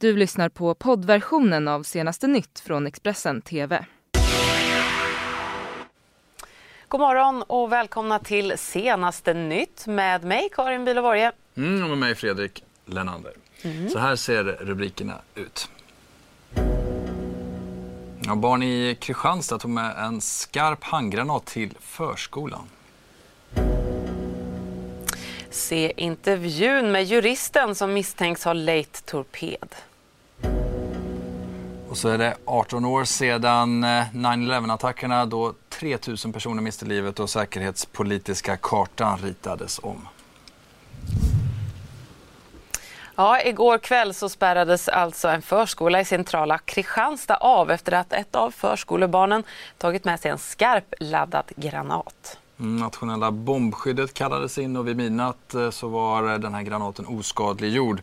Du lyssnar på poddversionen av senaste nytt från Expressen TV. God morgon och välkomna till senaste nytt med mig Karin Bülow Mm, och med mig Fredrik Lennander. Mm. Så här ser rubrikerna ut. Ja, barn i Kristianstad tog med en skarp handgranat till förskolan. Se intervjun med juristen som misstänks ha lejt torped. Och så är det 18 år sedan 9-11-attackerna då 3000 personer miste livet och säkerhetspolitiska kartan ritades om. Ja, igår kväll så spärrades alltså en förskola i centrala Kristianstad av efter att ett av förskolebarnen tagit med sig en skarpladdad granat. Mm, nationella bombskyddet kallades in och vid midnatt eh, så var den här granaten oskadliggjord.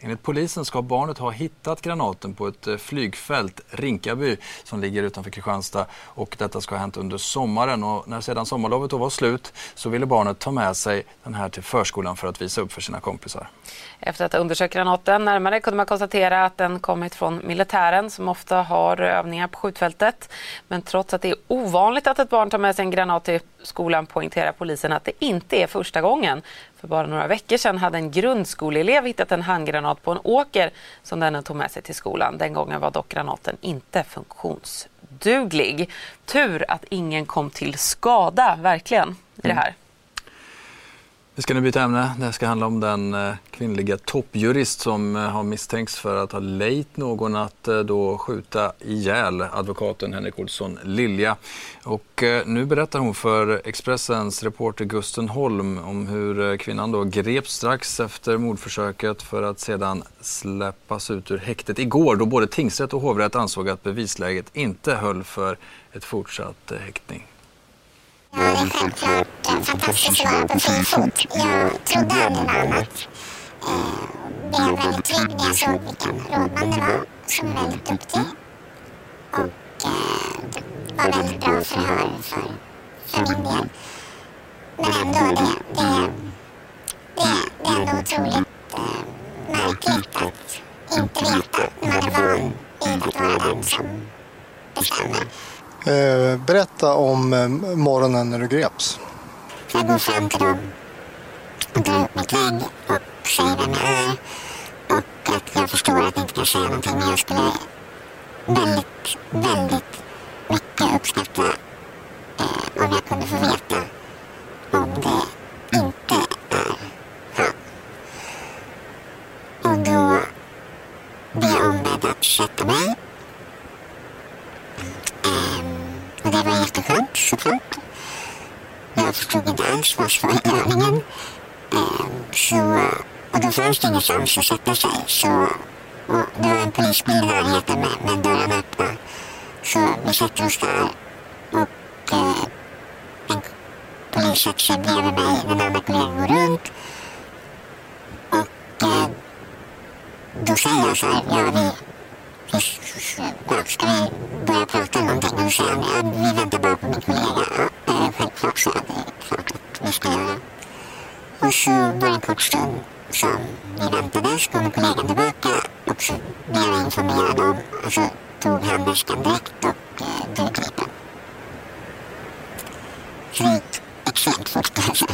Enligt polisen ska barnet ha hittat granaten på ett eh, flygfält, Rinkaby, som ligger utanför Kristianstad. Och detta ska ha hänt under sommaren. Och när sedan sommarlovet då var slut så ville barnet ta med sig den här till förskolan för att visa upp för sina kompisar. Efter att ha undersökt granaten närmare kunde man konstatera att den kommit från militären som ofta har övningar på skjutfältet. Men trots att det är ovanligt att ett barn tar med sig en granat till skolan poängterar polisen att det inte är första gången. För bara några veckor sedan hade en grundskoleelev hittat en handgranat på en åker som denne tog med sig till skolan. Den gången var dock granaten inte funktionsduglig. Tur att ingen kom till skada, verkligen, i det här. Vi ska nu byta ämne. Det ska handla om den eh, kvinnliga toppjurist som eh, har misstänkts för att ha lejt någon att eh, då skjuta ihjäl advokaten Henrik Olsson Lilja. Och nu berättar hon för Expressens reporter Gusten Holm om hur kvinnan då greps strax efter mordförsöket för att sedan släppas ut ur häktet igår då både tingsrätt och hovrätt ansåg att bevisläget inte höll för ett fortsatt häktning. Ja, det är självklart en fantastisk roll på fri fot. Jag trodde aldrig något annat. Eh, blev väldigt trygg när jag såg vilken rådman det var som var väldigt duktig. Och eh, det var väldigt bra förhör för, för min del. Men ändå, det, det, det, det är ändå otroligt eh, märkligt att inte veta när man är van vid att vara den som bestämmer. Eh, berätta om eh, morgonen när du greps. Jag går fram till dem och drar upp mitt lägg och säger vem jag är. Och att jag förstår att jag inte kan säga någonting men jag skulle väldigt, väldigt mycket uppskatta eh, om jag kunde få veta om det inte inte. Så, och då fanns det ingenstans att sätta sig. Så, och det var en polisbil i närheten med, med dörren öppna. Så vi satte oss där. Och eh, en polis satte sig bredvid mig. Den andra kollegan går runt. Och eh, då säger jag så här, ja vi Ska vi börja prata om någonting? Och säger han, vi väntar bara på min kollega. Ja, självklart, så är det klart. Och så var det en kort stund som vi väntade så kom kollegan tillbaka och så blev jag informerad om och så tog han väskan direkt och eh, drog klippen. Så det gick extremt fort kanske.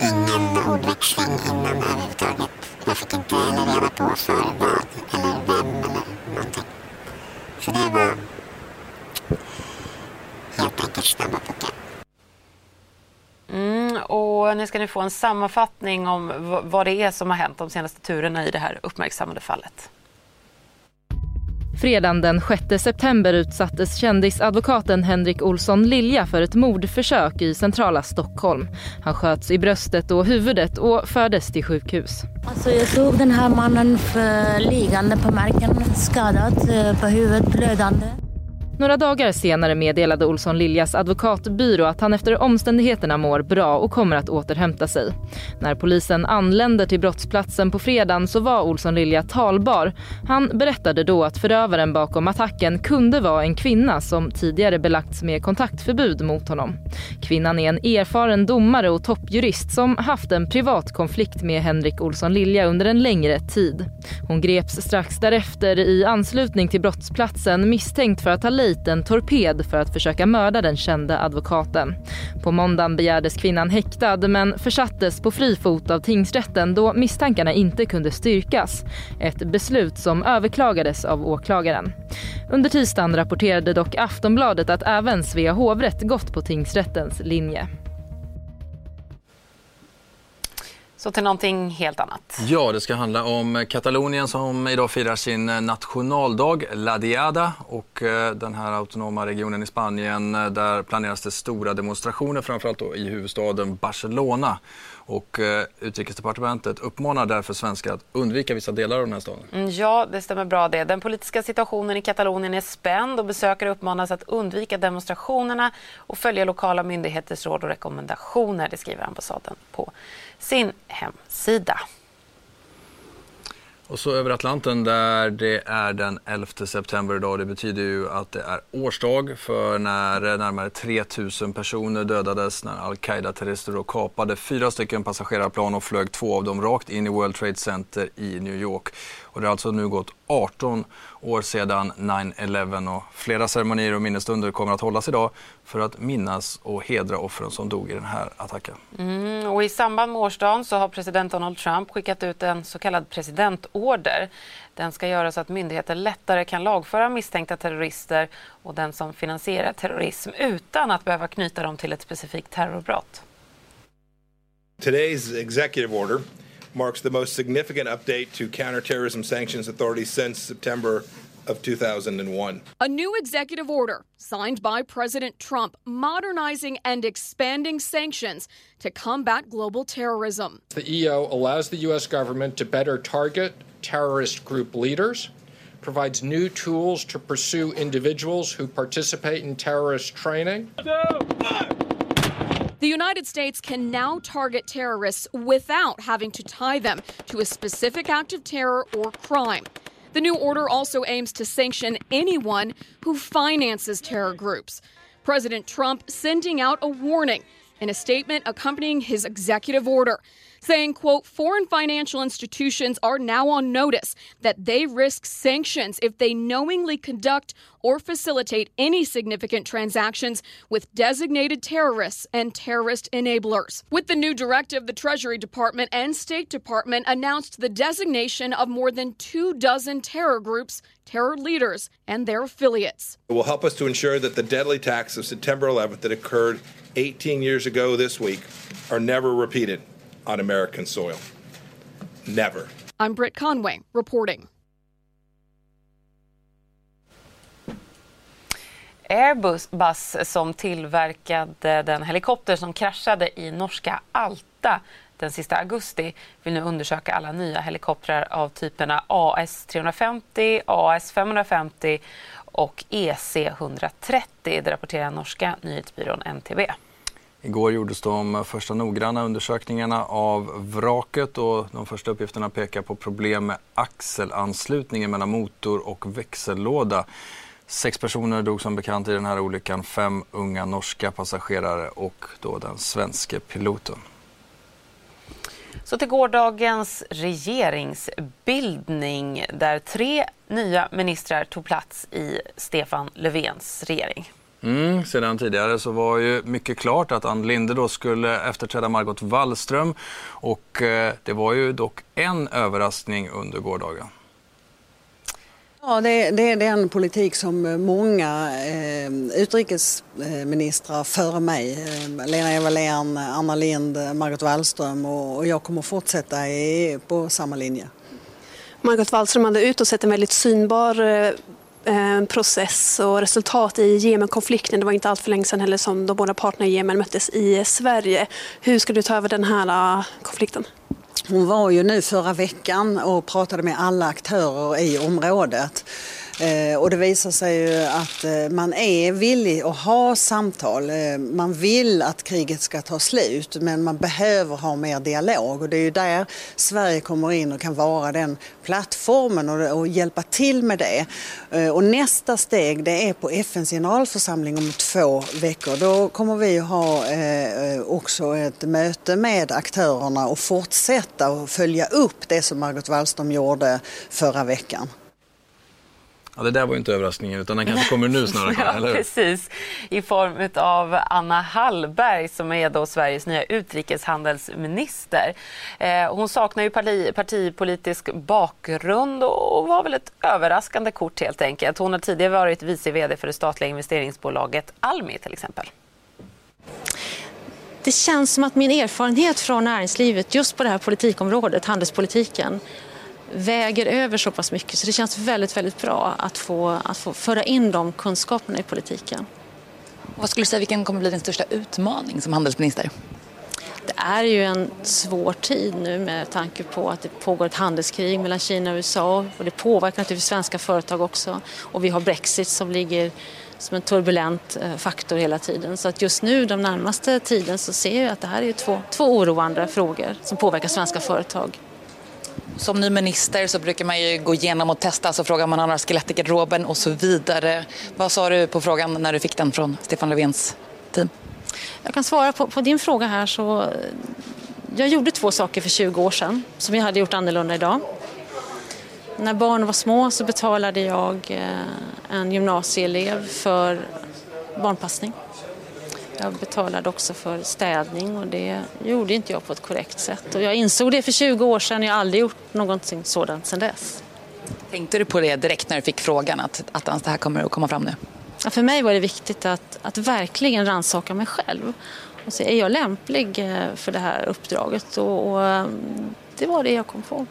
Ingen ordväxling innan överhuvudtaget. Jag fick inte heller reda på för vad eller vem eller någonting. Så det var helt enkelt snabba puckar. Och nu ska ni få en sammanfattning om vad det är som har hänt de senaste turerna i det här uppmärksammade fallet. Fredagen den 6 september utsattes kändisadvokaten Henrik Olsson Lilja för ett mordförsök i centrala Stockholm. Han sköts i bröstet och huvudet och fördes till sjukhus. Alltså jag såg den här mannen liggande på marken, skadad eh, på huvudet, blödande. Några dagar senare meddelade Olsson Liljas advokatbyrå att han efter omständigheterna mår bra och kommer att återhämta sig. När polisen anlände till brottsplatsen på fredagen så var Olsson Lilja talbar. Han berättade då att förövaren bakom attacken kunde vara en kvinna som tidigare belagts med kontaktförbud mot honom. Kvinnan är en erfaren domare och toppjurist som haft en privat konflikt med Henrik Olsson Lilja under en längre tid. Hon greps strax därefter i anslutning till brottsplatsen misstänkt för att ha lejt en torped för att försöka mörda den kände advokaten. På måndagen begärdes kvinnan häktad men försattes på fri fot av tingsrätten då misstankarna inte kunde styrkas. Ett beslut som överklagades av åklagaren. Under tisdagen rapporterade dock Aftonbladet att även Svea hovrätt gått på tingsrättens linje. Så till någonting helt annat. Ja, det ska handla om Katalonien som idag firar sin nationaldag, La Diada. Och eh, den här autonoma regionen i Spanien, eh, där planeras det stora demonstrationer, framförallt då i huvudstaden Barcelona. Och eh, Utrikesdepartementet uppmanar därför svenskar att undvika vissa delar av den här staden. Mm, ja, det stämmer bra det. Den politiska situationen i Katalonien är spänd och besökare uppmanas att undvika demonstrationerna och följa lokala myndigheters råd och rekommendationer, det skriver ambassaden på sin hemsida. Och så över Atlanten där det är den 11 september idag. Det betyder ju att det är årsdag för när närmare 3000 personer dödades när al-Qaida-terrorister kapade fyra stycken passagerarplan och flög två av dem rakt in i World Trade Center i New York. Och det har alltså nu gått 18 år sedan 9-11 och flera ceremonier och minnesstunder kommer att hållas idag för att minnas och hedra offren som dog i den här attacken. Mm, och I samband med årsdagen så har president Donald Trump skickat ut en så kallad presidentorder. Den ska göra så att myndigheter lättare kan lagföra misstänkta terrorister och den som finansierar terrorism utan att behöva knyta dem till ett specifikt terrorbrott. Today's executive order marks the most significant update to counterterrorism sanctions authorities since September of 2001. A new executive order signed by President Trump modernizing and expanding sanctions to combat global terrorism. The EO allows the U.S. government to better target terrorist group leaders, provides new tools to pursue individuals who participate in terrorist training. The United States can now target terrorists without having to tie them to a specific act of terror or crime. The new order also aims to sanction anyone who finances terror groups. President Trump sending out a warning in a statement accompanying his executive order saying quote foreign financial institutions are now on notice that they risk sanctions if they knowingly conduct or facilitate any significant transactions with designated terrorists and terrorist enablers. With the new directive, the Treasury Department and State Department announced the designation of more than two dozen terror groups, terror leaders, and their affiliates. It will help us to ensure that the deadly attacks of September 11th that occurred 18 years ago this week are never repeated on American soil. Never. I'm Britt Conway reporting. Airbus som tillverkade den helikopter som kraschade i norska Alta den sista augusti vill nu undersöka alla nya helikoptrar av typerna AS350, AS550 och EC130. Det rapporterar norska nyhetsbyrån NTV. Igår gjordes de första noggranna undersökningarna av vraket och de första uppgifterna pekar på problem med axelanslutningen mellan motor och växellåda. Sex personer dog som bekant i den här olyckan, fem unga norska passagerare och då den svenske piloten. Så till gårdagens regeringsbildning där tre nya ministrar tog plats i Stefan Löfvens regering. Mm, sedan tidigare så var ju mycket klart att Ann Linde då skulle efterträda Margot Wallström och eh, det var ju dock en överraskning under gårdagen. Ja, det, det är den politik som många eh, utrikesministrar före mig, eh, Lena Eva-Lena, Anna Lind, Margot Wallström och, och jag kommer fortsätta i, på samma linje. Margot Wallström hade ut och sett en väldigt synbar eh, Eh, Eh, process och resultat i Jemenkonflikten. Det var inte allt för länge sedan heller som de båda parterna i Jemen möttes i Sverige. Hur ska du ta över den här eh, konflikten? Hon var ju nu förra veckan och pratade med alla aktörer i området. Eh, och det visar sig ju att eh, man är villig att ha samtal. Eh, man vill att kriget ska ta slut men man behöver ha mer dialog och det är ju där Sverige kommer in och kan vara den plattformen och, och hjälpa till med det. Eh, och nästa steg det är på FNs generalförsamling om två veckor. Då kommer vi ha eh, eh, också ett möte med aktörerna och fortsätta och följa upp det som Margot Wallström gjorde förra veckan. Ja, det där var ju inte överraskningen utan den kanske kommer nu snarare. ja, eller? Precis, i form av Anna Hallberg som är då Sveriges nya utrikeshandelsminister. Eh, hon saknar ju parti, partipolitisk bakgrund och var väl ett överraskande kort helt enkelt. Hon har tidigare varit vice vd för det statliga investeringsbolaget Almi till exempel. Det känns som att min erfarenhet från näringslivet just på det här politikområdet, handelspolitiken, väger över så pass mycket så det känns väldigt, väldigt bra att få, att få föra in de kunskaperna i politiken. Vad skulle du säga, vilken kommer bli din största utmaning som handelsminister? Det är ju en svår tid nu med tanke på att det pågår ett handelskrig mellan Kina och USA och det påverkar naturligtvis svenska företag också. Och vi har Brexit som ligger som en turbulent eh, faktor hela tiden. Så att just nu, de närmaste tiden, så ser jag att det här är två, två oroande frågor som påverkar svenska företag. Som ny minister så brukar man ju gå igenom och testa så frågar man andra skelett i garderoben och så vidare. Vad sa du på frågan när du fick den från Stefan Löfvens team? Jag kan svara på, på din fråga här så jag gjorde två saker för 20 år sedan som jag hade gjort annorlunda idag. När barnen var små så betalade jag eh, en gymnasieelev för barnpassning. Jag betalade också för städning och det gjorde inte jag på ett korrekt sätt. Och jag insåg det för 20 år sedan, jag har aldrig gjort någonting sådant sedan dess. Tänkte du på det direkt när du fick frågan att, att det här kommer att komma fram nu? Ja, för mig var det viktigt att, att verkligen rannsaka mig själv och se, är jag lämplig eh, för det här uppdraget? Och, och eh, det var det jag kom på.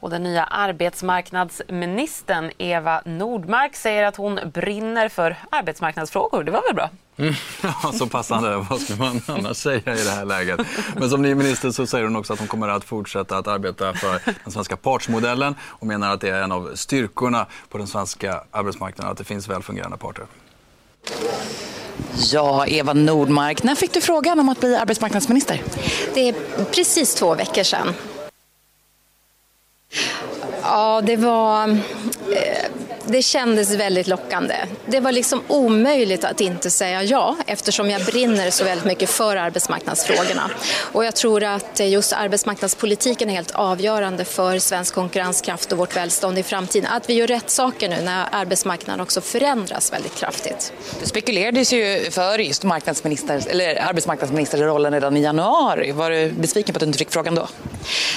Och den nya arbetsmarknadsministern Eva Nordmark säger att hon brinner för arbetsmarknadsfrågor. Det var väl bra? Mm, ja, så passande. Vad ska man annars säga i det här läget? Men som ny minister så säger hon också att hon kommer att fortsätta att arbeta för den svenska partsmodellen och menar att det är en av styrkorna på den svenska arbetsmarknaden att det finns välfungerande parter. Ja, Eva Nordmark, när fick du frågan om att bli arbetsmarknadsminister? Det är precis två veckor sedan. Ja, det var... Eh, det kändes väldigt lockande. Det var liksom omöjligt att inte säga ja eftersom jag brinner så väldigt mycket för arbetsmarknadsfrågorna. Och jag tror att just arbetsmarknadspolitiken är helt avgörande för svensk konkurrenskraft och vårt välstånd i framtiden. Att vi gör rätt saker nu när arbetsmarknaden också förändras väldigt kraftigt. Det spekulerades ju för just marknadsminister, eller arbetsmarknadsministerrollen redan i januari. Var du besviken på att du inte fick frågan då?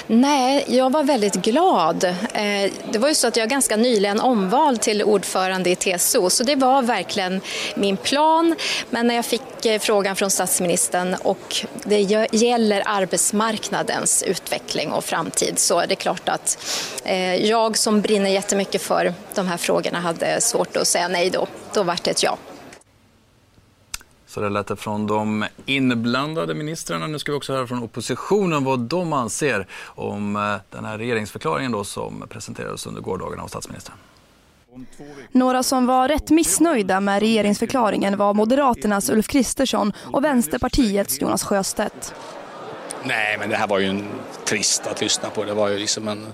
Nej, jag var väldigt glad. Eh, det var ju så att jag ganska nyligen omvald till ordförande i TCO så det var verkligen min plan. Men när jag fick eh, frågan från statsministern och det gäller arbetsmarknadens utveckling och framtid så är det klart att eh, jag som brinner jättemycket för de här frågorna hade svårt att säga nej då. Då var det ett ja. Så det lät det från de inblandade ministrarna. Nu ska vi också höra från oppositionen vad de anser om eh, den här regeringsförklaringen då som presenterades under gårdagen av statsministern. Några som var rätt missnöjda med regeringsförklaringen var Moderaternas Ulf Kristersson och Vänsterpartiets Jonas Sjöstedt. Nej, men det här var ju trist att lyssna på. Det var ju liksom en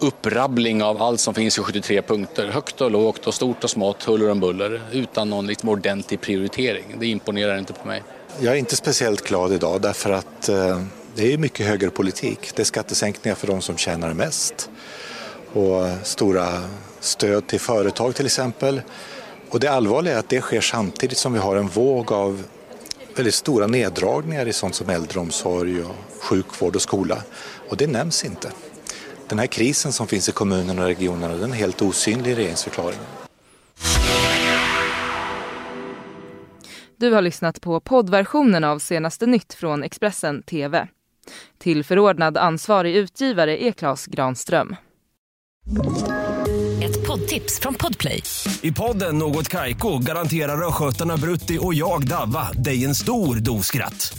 upprabbling av allt som finns i 73 punkter. Högt och lågt och stort och smått, huller om buller, utan någon liksom ordentlig prioritering. Det imponerar inte på mig. Jag är inte speciellt glad idag därför att eh, det är mycket högerpolitik. Det är skattesänkningar för de som tjänar mest och stora stöd till företag till exempel. Och det allvarliga är att det sker samtidigt som vi har en våg av väldigt stora neddragningar i sånt som äldreomsorg, och sjukvård och skola. Och det nämns inte. Den här krisen som finns i kommunerna och regionerna den är helt osynlig i regeringsförklaringen. Du har lyssnat på poddversionen av senaste nytt från Expressen TV. Till förordnad ansvarig utgivare är Klas Granström. Ett poddtips från Podplay. I podden Något Kaiko garanterar östgötarna Brutti och jag, Davva, dig en stor dos skratt.